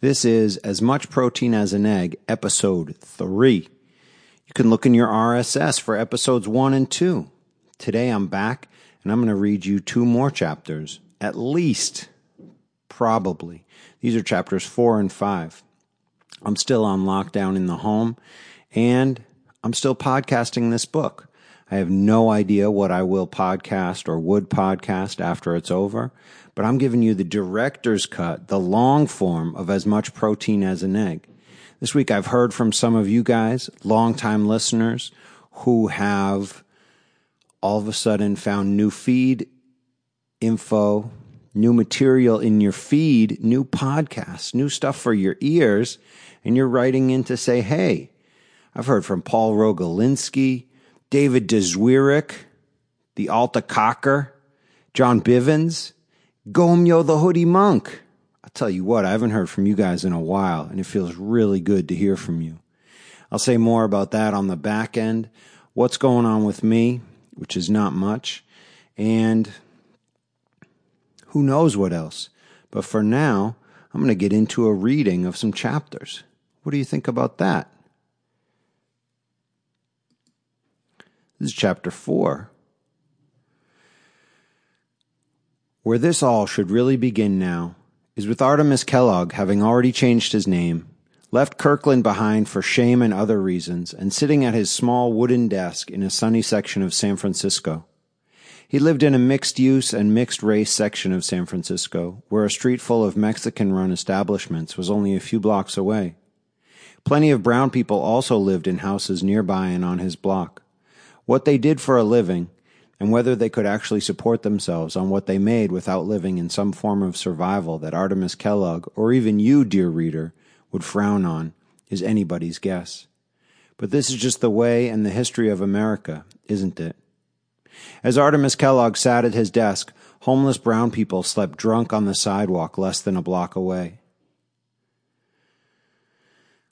This is As Much Protein as an Egg, Episode 3. You can look in your RSS for episodes 1 and 2. Today I'm back and I'm going to read you two more chapters, at least, probably. These are chapters 4 and 5. I'm still on lockdown in the home and I'm still podcasting this book. I have no idea what I will podcast or would podcast after it's over, but I'm giving you the director's cut, the long form of as much protein as an egg. This week I've heard from some of you guys, longtime listeners, who have all of a sudden found new feed info, new material in your feed, new podcasts, new stuff for your ears, and you're writing in to say, hey, I've heard from Paul Rogolinski, David Dzwirek, the Alta Cocker, John Bivens, Gomyo the Hoodie Monk. I'll tell you what, I haven't heard from you guys in a while, and it feels really good to hear from you. I'll say more about that on the back end, what's going on with me, which is not much, and who knows what else. But for now, I'm going to get into a reading of some chapters. What do you think about that? This is chapter 4. Where this all should really begin now is with Artemus Kellogg having already changed his name, left Kirkland behind for shame and other reasons, and sitting at his small wooden desk in a sunny section of San Francisco. He lived in a mixed use and mixed race section of San Francisco, where a street full of Mexican run establishments was only a few blocks away. Plenty of brown people also lived in houses nearby and on his block what they did for a living, and whether they could actually support themselves on what they made without living in some form of survival that Artemus Kellogg, or even you, dear reader, would frown on, is anybody's guess. But this is just the way and the history of America, isn't it? As Artemus Kellogg sat at his desk, homeless brown people slept drunk on the sidewalk less than a block away.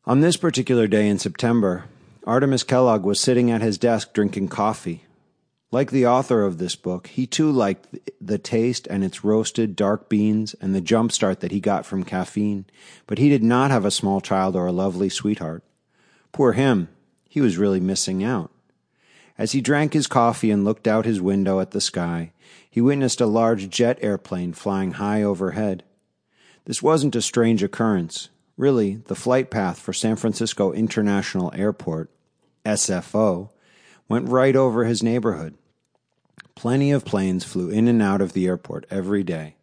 On this particular day in September, Artemus Kellogg was sitting at his desk drinking coffee. Like the author of this book, he too liked the taste and its roasted dark beans and the jump start that he got from caffeine, but he did not have a small child or a lovely sweetheart. Poor him, he was really missing out. As he drank his coffee and looked out his window at the sky, he witnessed a large jet airplane flying high overhead. This wasn't a strange occurrence. Really, the flight path for San Francisco International Airport SFO, went right over his neighborhood. Plenty of planes flew in and out of the airport every day.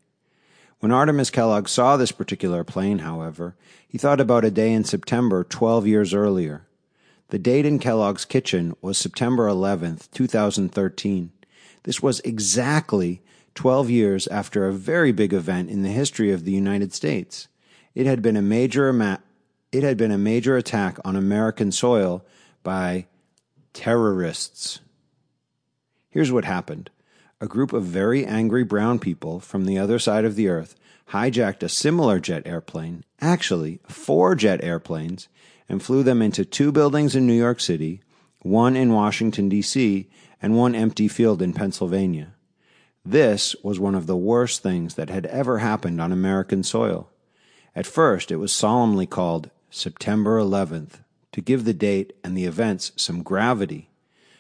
When Artemus Kellogg saw this particular plane, however, he thought about a day in September 12 years earlier. The date in Kellogg's kitchen was September 11th, 2013. This was exactly 12 years after a very big event in the history of the United States. It had been a major ama- it had been a major attack on American soil by terrorists. Here's what happened a group of very angry brown people from the other side of the earth hijacked a similar jet airplane, actually, four jet airplanes, and flew them into two buildings in New York City, one in Washington, D.C., and one empty field in Pennsylvania. This was one of the worst things that had ever happened on American soil. At first, it was solemnly called September 11th, to give the date and the events some gravity.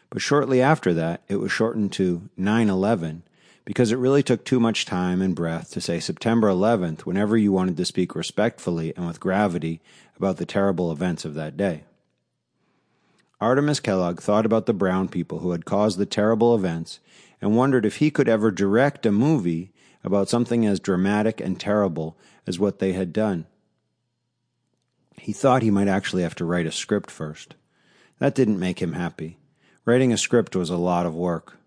But shortly after that, it was shortened to 9 11 because it really took too much time and breath to say September 11th whenever you wanted to speak respectfully and with gravity about the terrible events of that day. Artemus Kellogg thought about the brown people who had caused the terrible events and wondered if he could ever direct a movie about something as dramatic and terrible as what they had done. He thought he might actually have to write a script first. That didn't make him happy. Writing a script was a lot of work.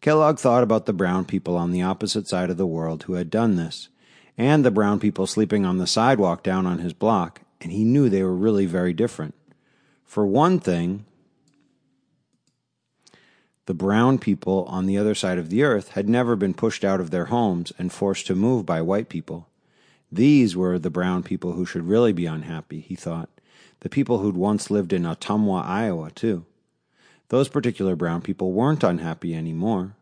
Kellogg thought about the brown people on the opposite side of the world who had done this, and the brown people sleeping on the sidewalk down on his block, and he knew they were really very different. For one thing, the brown people on the other side of the earth had never been pushed out of their homes and forced to move by white people. These were the brown people who should really be unhappy, he thought. The people who'd once lived in Ottumwa, Iowa, too. Those particular brown people weren't unhappy anymore.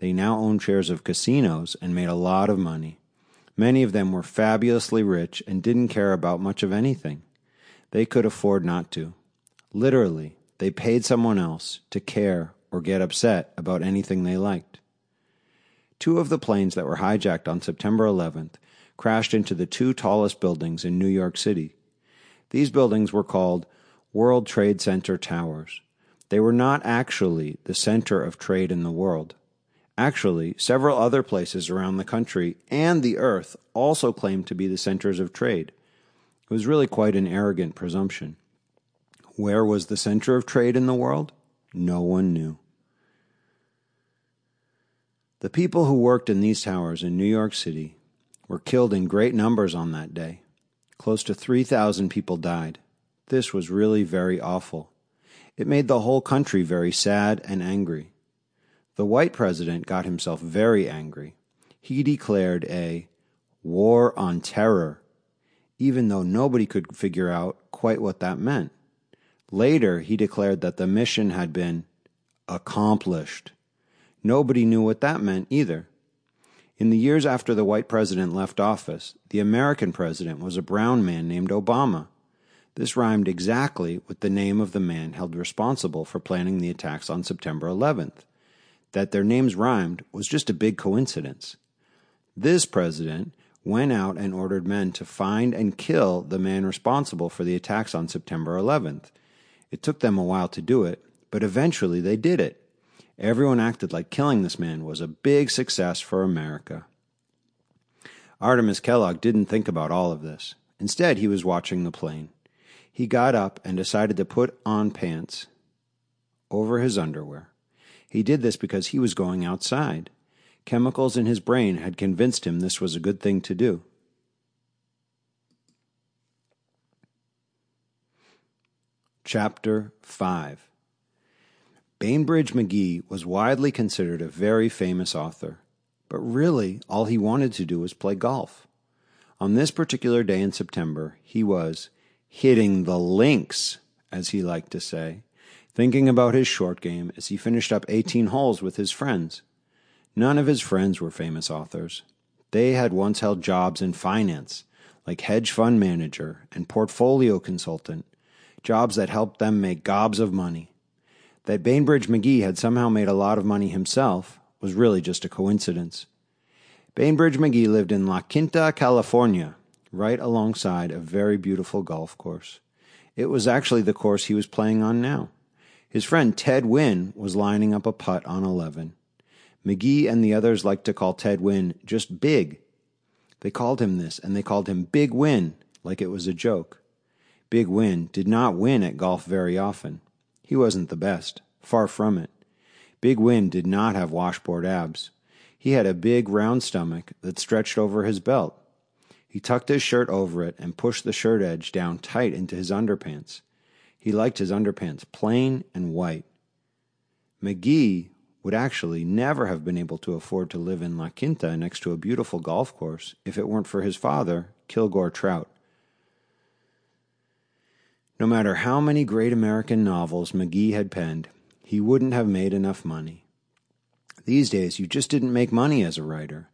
They now owned shares of casinos and made a lot of money. Many of them were fabulously rich and didn't care about much of anything. They could afford not to. Literally, they paid someone else to care or get upset about anything they liked. Two of the planes that were hijacked on September 11th crashed into the two tallest buildings in New York City. These buildings were called World Trade Center Towers. They were not actually the center of trade in the world. Actually, several other places around the country and the earth also claimed to be the centers of trade. It was really quite an arrogant presumption. Where was the center of trade in the world? No one knew. The people who worked in these towers in New York City were killed in great numbers on that day. Close to 3,000 people died. This was really very awful. It made the whole country very sad and angry. The white president got himself very angry. He declared a war on terror, even though nobody could figure out quite what that meant. Later, he declared that the mission had been accomplished. Nobody knew what that meant either. In the years after the white president left office, the American president was a brown man named Obama. This rhymed exactly with the name of the man held responsible for planning the attacks on September 11th. That their names rhymed was just a big coincidence. This president went out and ordered men to find and kill the man responsible for the attacks on September 11th. It took them a while to do it, but eventually they did it. Everyone acted like killing this man was a big success for America. Artemus Kellogg didn't think about all of this. Instead, he was watching the plane. He got up and decided to put on pants over his underwear. He did this because he was going outside. Chemicals in his brain had convinced him this was a good thing to do. Chapter 5 Bainbridge McGee was widely considered a very famous author, but really all he wanted to do was play golf. On this particular day in September, he was hitting the links, as he liked to say, thinking about his short game as he finished up 18 holes with his friends. None of his friends were famous authors. They had once held jobs in finance, like hedge fund manager and portfolio consultant, jobs that helped them make gobs of money. That Bainbridge McGee had somehow made a lot of money himself was really just a coincidence. Bainbridge McGee lived in La Quinta, California, right alongside a very beautiful golf course. It was actually the course he was playing on now. His friend Ted Wynn was lining up a putt on 11. McGee and the others liked to call Ted Wynn just Big. They called him this, and they called him Big Win, like it was a joke. Big Win did not win at golf very often. He wasn't the best, far from it. Big Win did not have washboard abs. He had a big round stomach that stretched over his belt. He tucked his shirt over it and pushed the shirt edge down tight into his underpants. He liked his underpants plain and white. McGee would actually never have been able to afford to live in La Quinta next to a beautiful golf course if it weren't for his father, Kilgore Trout. No matter how many great American novels McGee had penned, he wouldn't have made enough money. These days, you just didn't make money as a writer.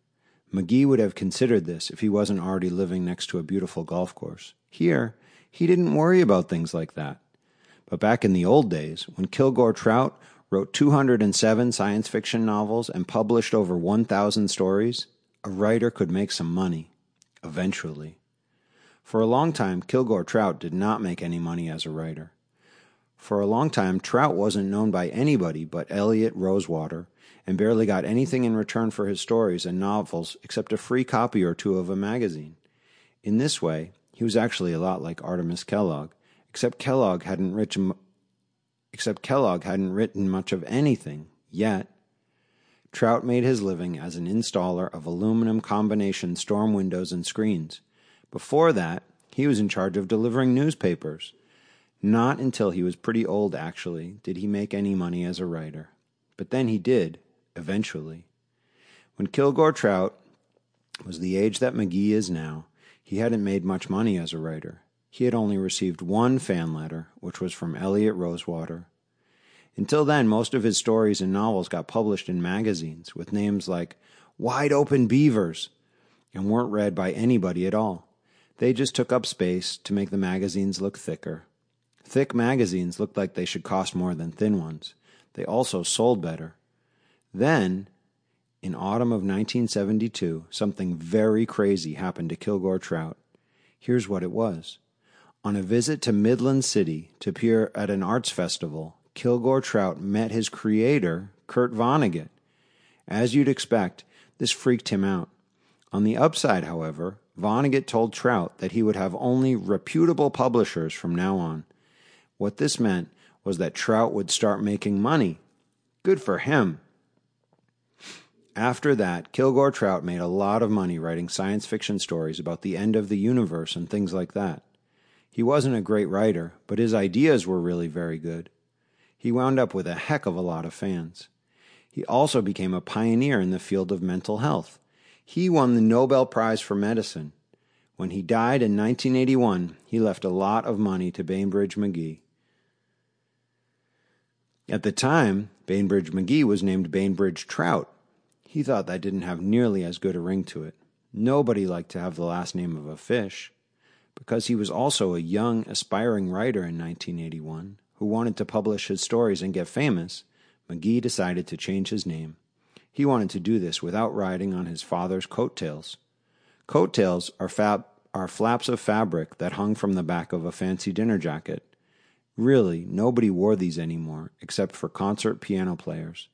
McGee would have considered this if he wasn't already living next to a beautiful golf course. Here, he didn't worry about things like that. But back in the old days, when Kilgore Trout wrote 207 science fiction novels and published over 1,000 stories, a writer could make some money. Eventually. For a long time, Kilgore Trout did not make any money as a writer. For a long time, Trout wasn't known by anybody but Elliot Rosewater and barely got anything in return for his stories and novels except a free copy or two of a magazine. In this way, he was actually a lot like Artemus Kellogg, except Kellogg hadn't written, except Kellogg hadn't written much of anything yet. Trout made his living as an installer of aluminum combination storm windows and screens. Before that, he was in charge of delivering newspapers. Not until he was pretty old, actually, did he make any money as a writer. But then he did, eventually. When Kilgore Trout was the age that McGee is now, he hadn't made much money as a writer. He had only received one fan letter, which was from Elliot Rosewater. Until then, most of his stories and novels got published in magazines with names like Wide Open Beavers. and weren't read by anybody at all. They just took up space to make the magazines look thicker. Thick magazines looked like they should cost more than thin ones. They also sold better. Then, in autumn of 1972, something very crazy happened to Kilgore Trout. Here's what it was. On a visit to Midland City to appear at an arts festival, Kilgore Trout met his creator, Kurt Vonnegut. As you'd expect, this freaked him out. On the upside, however, Vonnegut told Trout that he would have only reputable publishers from now on. What this meant was that Trout would start making money. Good for him. After that, Kilgore Trout made a lot of money writing science fiction stories about the end of the universe and things like that. He wasn't a great writer, but his ideas were really very good. He wound up with a heck of a lot of fans. He also became a pioneer in the field of mental health. He won the Nobel Prize for Medicine. When he died in 1981, he left a lot of money to Bainbridge McGee. At the time, Bainbridge McGee was named Bainbridge Trout. He thought that didn't have nearly as good a ring to it. Nobody liked to have the last name of a fish. Because he was also a young, aspiring writer in 1981 who wanted to publish his stories and get famous, McGee decided to change his name. He wanted to do this without riding on his father's coattails. Coattails are, fab- are flaps of fabric that hung from the back of a fancy dinner jacket. Really, nobody wore these anymore, except for concert piano players.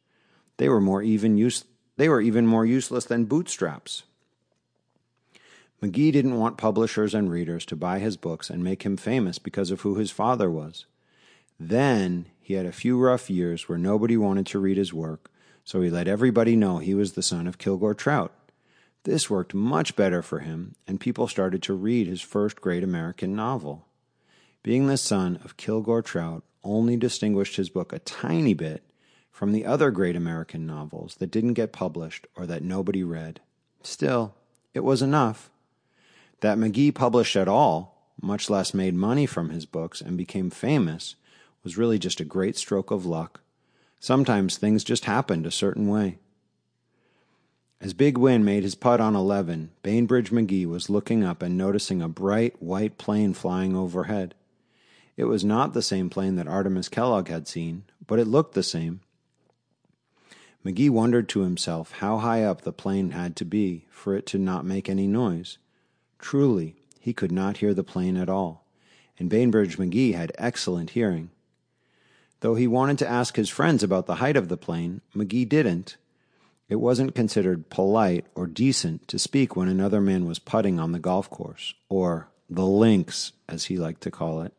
They were more even use- they were even more useless than bootstraps. McGee didn't want publishers and readers to buy his books and make him famous because of who his father was. Then he had a few rough years where nobody wanted to read his work, so he let everybody know he was the son of Kilgore Trout. This worked much better for him, and people started to read his first great American novel. Being the son of Kilgore Trout only distinguished his book a tiny bit from the other great American novels that didn't get published or that nobody read. Still, it was enough. That McGee published at all, much less made money from his books and became famous, was really just a great stroke of luck. Sometimes things just happened a certain way. As Big Win made his putt on 11, Bainbridge McGee was looking up and noticing a bright white plane flying overhead. It was not the same plane that Artemus Kellogg had seen, but it looked the same. McGee wondered to himself how high up the plane had to be for it to not make any noise. Truly, he could not hear the plane at all, and Bainbridge McGee had excellent hearing. Though he wanted to ask his friends about the height of the plane, McGee didn't. It wasn't considered polite or decent to speak when another man was putting on the golf course, or the links, as he liked to call it.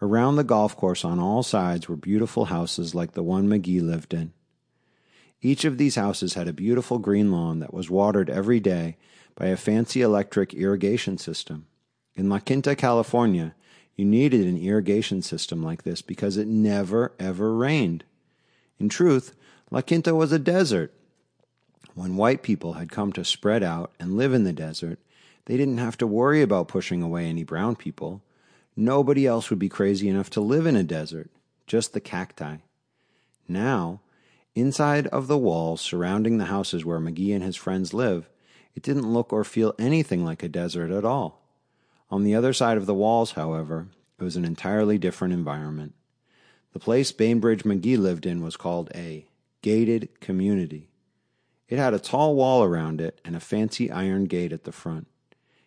Around the golf course on all sides were beautiful houses like the one McGee lived in. Each of these houses had a beautiful green lawn that was watered every day by a fancy electric irrigation system. In La Quinta, California, you needed an irrigation system like this because it never, ever rained. In truth, La Quinta was a desert. When white people had come to spread out and live in the desert, they didn't have to worry about pushing away any brown people. Nobody else would be crazy enough to live in a desert, just the cacti. Now, inside of the walls surrounding the houses where McGee and his friends live, it didn't look or feel anything like a desert at all. On the other side of the walls, however, it was an entirely different environment. The place Bainbridge McGee lived in was called a gated community. It had a tall wall around it and a fancy iron gate at the front.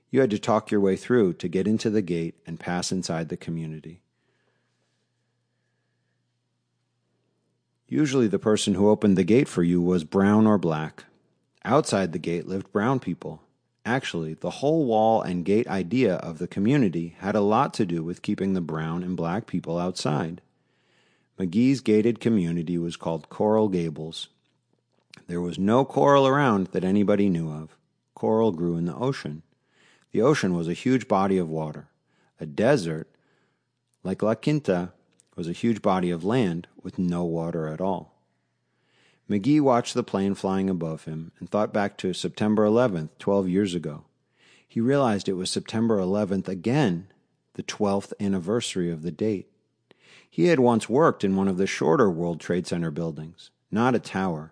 You had to talk your way through to get into the gate and pass inside the community. Usually, the person who opened the gate for you was brown or black. Outside the gate lived brown people. Actually, the whole wall and gate idea of the community had a lot to do with keeping the brown and black people outside. McGee's gated community was called Coral Gables. There was no coral around that anybody knew of. Coral grew in the ocean. The ocean was a huge body of water. A desert, like La Quinta, was a huge body of land with no water at all. McGee watched the plane flying above him and thought back to September 11th, 12 years ago. He realized it was September 11th again, the 12th anniversary of the date. He had once worked in one of the shorter World Trade Center buildings, not a tower,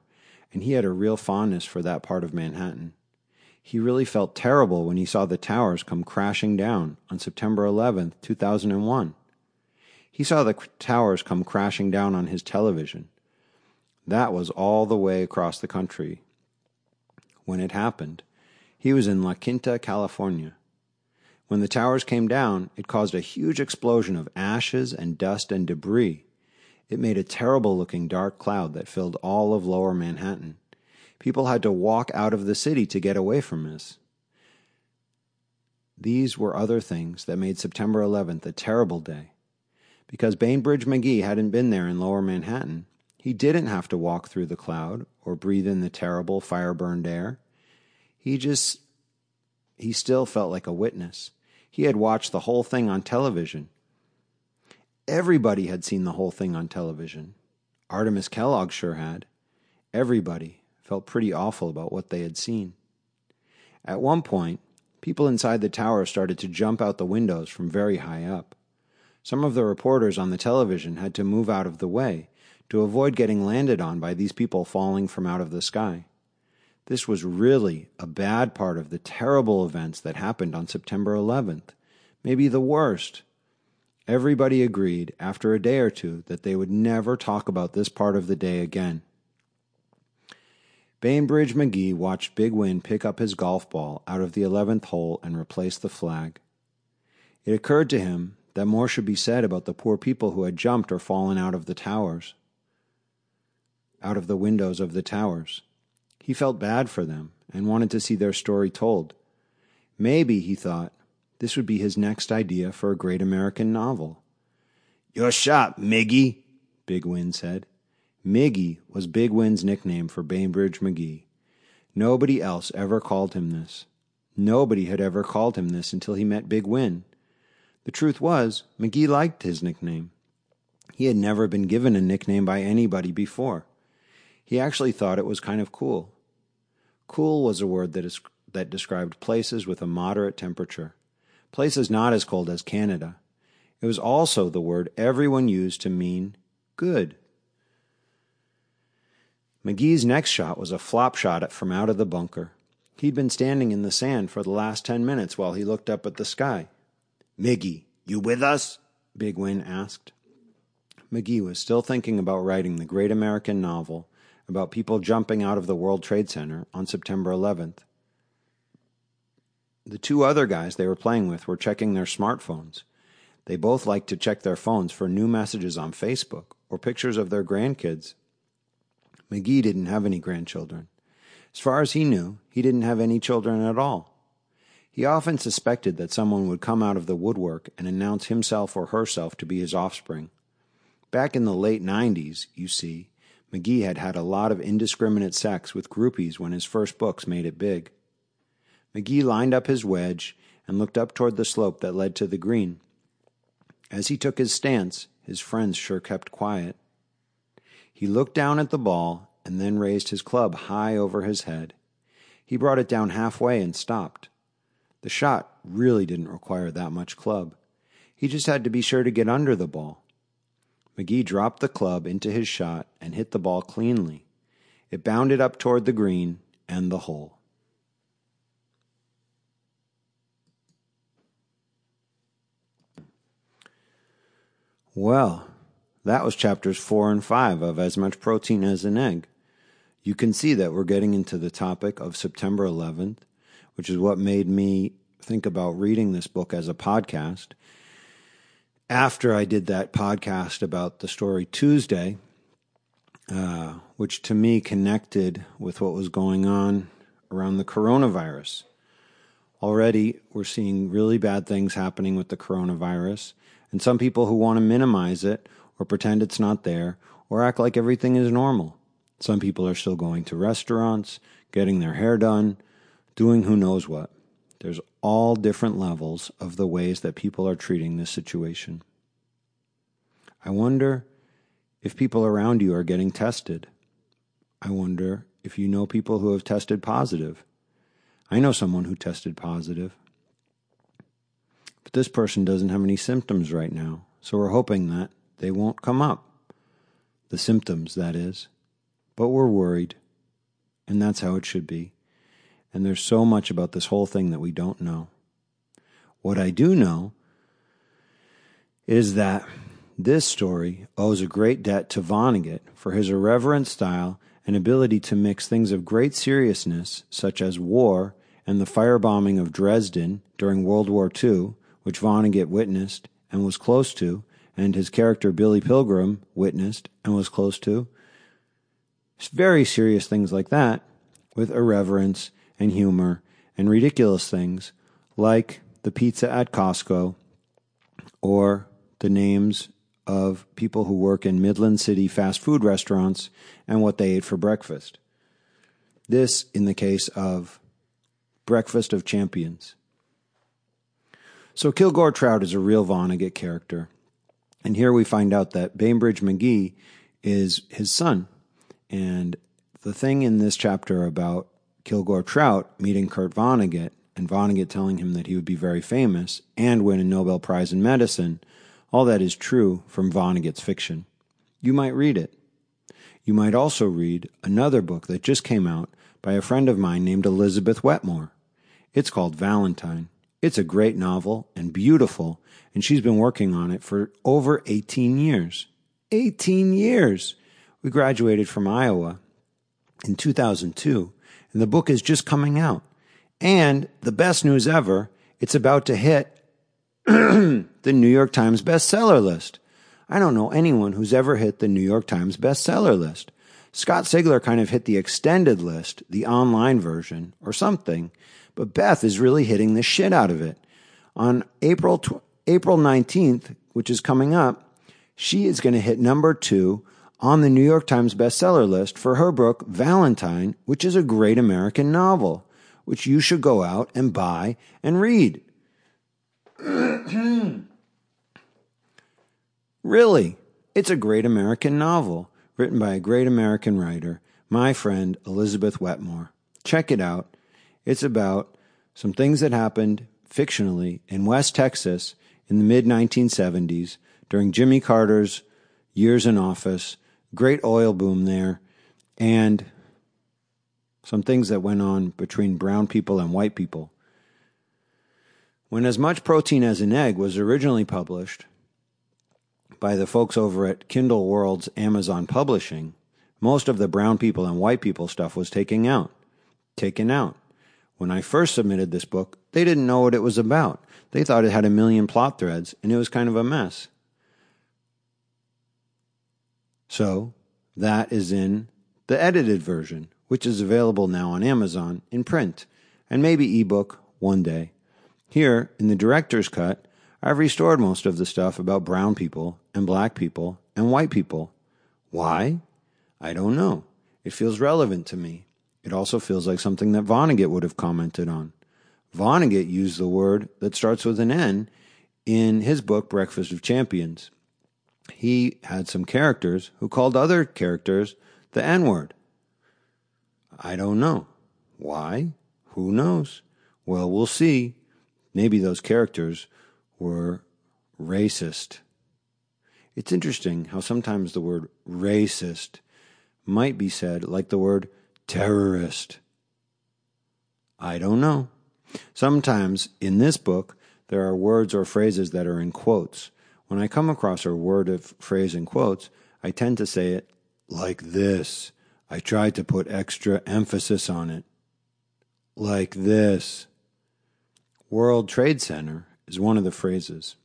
and he had a real fondness for that part of Manhattan. He really felt terrible when he saw the towers come crashing down on September 11th, 2001. He saw the towers come crashing down on his television. That was all the way across the country. When it happened, he was in La Quinta, California. When the towers came down, it caused a huge explosion of ashes and dust and debris. It made a terrible looking dark cloud that filled all of lower Manhattan. People had to walk out of the city to get away from this. These were other things that made September 11th a terrible day. Because Bainbridge McGee hadn't been there in lower Manhattan, he didn't have to walk through the cloud or breathe in the terrible fire burned air. He just, he still felt like a witness. He had watched the whole thing on television. Everybody had seen the whole thing on television. Artemus Kellogg sure had. Everybody felt pretty awful about what they had seen. At one point, people inside the tower started to jump out the windows from very high up. Some of the reporters on the television had to move out of the way to avoid getting landed on by these people falling from out of the sky. This was really a bad part of the terrible events that happened on September 11th, maybe the worst. Everybody agreed after a day or two that they would never talk about this part of the day again. Bainbridge McGee watched Big Win pick up his golf ball out of the 11th hole and replace the flag. It occurred to him that more should be said about the poor people who had jumped or fallen out of the towers, out of the windows of the towers. He felt bad for them and wanted to see their story told. Maybe, he thought, this would be his next idea for a great American novel. Your shot, Miggy, Big Win said. Miggy was Big Win's nickname for Bainbridge McGee. Nobody else ever called him this. Nobody had ever called him this until he met Big Win. The truth was, McGee liked his nickname. He had never been given a nickname by anybody before. He actually thought it was kind of cool. Cool was a word that, is, that described places with a moderate temperature, places not as cold as Canada. It was also the word everyone used to mean good. McGee's next shot was a flop shot from out of the bunker. He'd been standing in the sand for the last ten minutes while he looked up at the sky. Miggy, you with us? Big Win asked. McGee was still thinking about writing the great American novel about people jumping out of the World Trade Center on September 11th. The two other guys they were playing with were checking their smartphones. They both liked to check their phones for new messages on Facebook or pictures of their grandkids. McGee didn't have any grandchildren. As far as he knew, he didn't have any children at all. He often suspected that someone would come out of the woodwork and announce himself or herself to be his offspring. Back in the late 90s, you see, McGee had had a lot of indiscriminate sex with groupies when his first books made it big. McGee lined up his wedge and looked up toward the slope that led to the green. As he took his stance, his friends sure kept quiet. He looked down at the ball and then raised his club high over his head. He brought it down halfway and stopped. The shot really didn't require that much club. He just had to be sure to get under the ball. McGee dropped the club into his shot and hit the ball cleanly. It bounded up toward the green and the hole. Well, that was chapters four and five of As Much Protein as an Egg. You can see that we're getting into the topic of September 11th, which is what made me think about reading this book as a podcast after I did that podcast about the story Tuesday, uh, which to me connected with what was going on around the coronavirus. Already, we're seeing really bad things happening with the coronavirus, and some people who want to minimize it or pretend it's not there or act like everything is normal. Some people are still going to restaurants, getting their hair done, doing who knows what. There's all different levels of the ways that people are treating this situation. I wonder if people around you are getting tested. I wonder if you know people who have tested positive. I know someone who tested positive. But this person doesn't have any symptoms right now, so we're hoping that they won't come up. The symptoms, that is. But we're worried, and that's how it should be. And there's so much about this whole thing that we don't know. What I do know is that this story owes a great debt to Vonnegut for his irreverent style and ability to mix things of great seriousness, such as war and the firebombing of Dresden during World War II, which Vonnegut witnessed and was close to, and his character Billy Pilgrim witnessed and was close to. Very serious things like that, with irreverence and humor and ridiculous things like the pizza at Costco or the names of people who work in Midland City fast food restaurants and what they ate for breakfast. This in the case of Breakfast of Champions. So Kilgore Trout is a real Vonnegut character. And here we find out that Bainbridge McGee is his son. And the thing in this chapter about Kilgore Trout meeting Kurt Vonnegut and Vonnegut telling him that he would be very famous and win a Nobel Prize in medicine, all that is true from Vonnegut's fiction. You might read it. You might also read another book that just came out by a friend of mine named Elizabeth Wetmore. It's called Valentine. It's a great novel and beautiful, and she's been working on it for over 18 years. 18 years! We graduated from Iowa in 2002, and the book is just coming out. And the best news ever, it's about to hit the New York Times bestseller list. I don't know anyone who's ever hit the New York Times bestseller list. Scott Sigler kind of hit the extended list, the online version, or something, but Beth is really hitting the shit out of it. On April tw- April 19th, which is coming up, she is going to hit number 2 on the New York Times bestseller list for her book Valentine, which is a great American novel which you should go out and buy and read. really, it's a great American novel written by a great American writer, my friend Elizabeth Wetmore. Check it out. It's about some things that happened fictionally in West Texas in the mid 1970s during Jimmy Carter's years in office, great oil boom there, and some things that went on between brown people and white people. When As Much Protein as an Egg was originally published by the folks over at Kindle World's Amazon Publishing, most of the brown people and white people stuff was taken out. Taken out. When I first submitted this book, they didn't know what it was about. They thought it had a million plot threads, and it was kind of a mess. So, that is in the edited version, which is available now on Amazon in print and maybe ebook one day. Here, in the director's cut, I've restored most of the stuff about brown people and black people and white people. Why? I don't know. It feels relevant to me. It also feels like something that Vonnegut would have commented on. Vonnegut used the word that starts with an N in his book, Breakfast of Champions. He had some characters who called other characters the N word. I don't know. Why? Who knows? Well, we'll see. Maybe those characters were racist. It's interesting how sometimes the word racist might be said like the word terrorist. I don't know. Sometimes in this book, there are words or phrases that are in quotes. When I come across a word or phrase in quotes, I tend to say it like this I tried to put extra emphasis on it. Like this. World Trade Center is one of the phrases.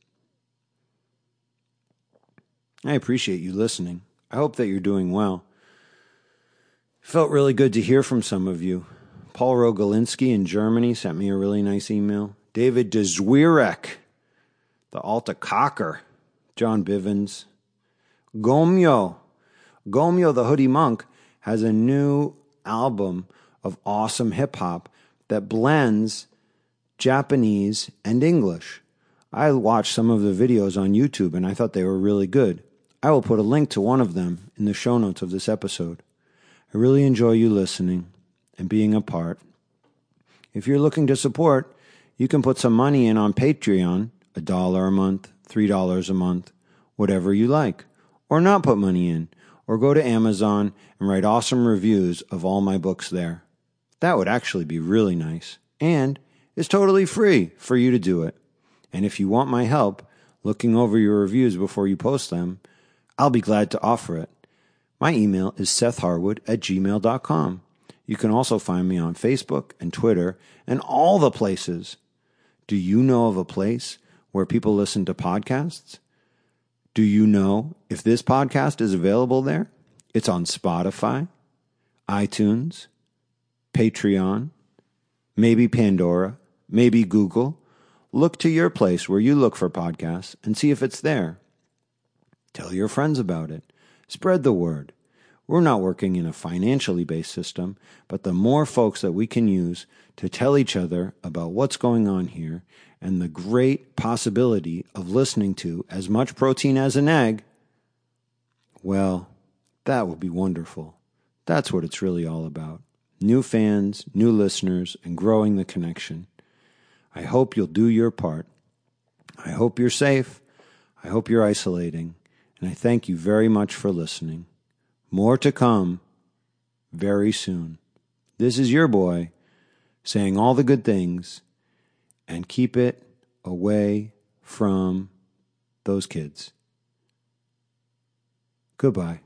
I appreciate you listening. I hope that you're doing well. Felt really good to hear from some of you. Paul Rogolinski in Germany sent me a really nice email. David de Zwirek, the Alta Cocker, John Bivens, Gomyo, Gomyo the Hoodie Monk has a new album of awesome hip hop that blends Japanese and English. I watched some of the videos on YouTube and I thought they were really good. I will put a link to one of them in the show notes of this episode. I really enjoy you listening and being a part. If you're looking to support, you can put some money in on Patreon, a dollar a month, three dollars a month, whatever you like, or not put money in or go to Amazon and write awesome reviews of all my books there. That would actually be really nice. And it's totally free for you to do it. And if you want my help looking over your reviews before you post them, I'll be glad to offer it. My email is sethharwood at gmail.com. You can also find me on Facebook and Twitter and all the places. Do you know of a place where people listen to podcasts? Do you know if this podcast is available there? It's on Spotify, iTunes, Patreon, maybe Pandora, maybe Google. Look to your place where you look for podcasts and see if it's there. Tell your friends about it. Spread the word. We're not working in a financially based system, but the more folks that we can use to tell each other about what's going on here and the great possibility of listening to as much protein as an egg, well, that will be wonderful. That's what it's really all about. New fans, new listeners, and growing the connection. I hope you'll do your part. I hope you're safe. I hope you're isolating. And I thank you very much for listening. More to come very soon. This is your boy saying all the good things and keep it away from those kids. Goodbye.